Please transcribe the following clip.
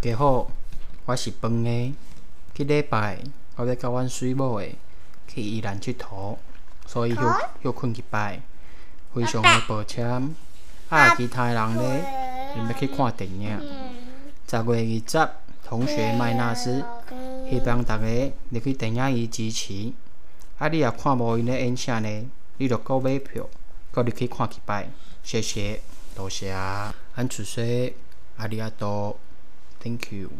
家好，我是饭的。去礼拜，我要甲阮水某的去宜兰佚佗，所以休休困一摆，非常的抱歉。啊，其他人咧，要去看电影。十月二十，同学麦纳斯，希望大家入去电影院支持。啊，你也看无因诶演啥呢？你着购买票，阁入去看一摆。谢谢，多谢。安出说，阿里阿多，Thank you。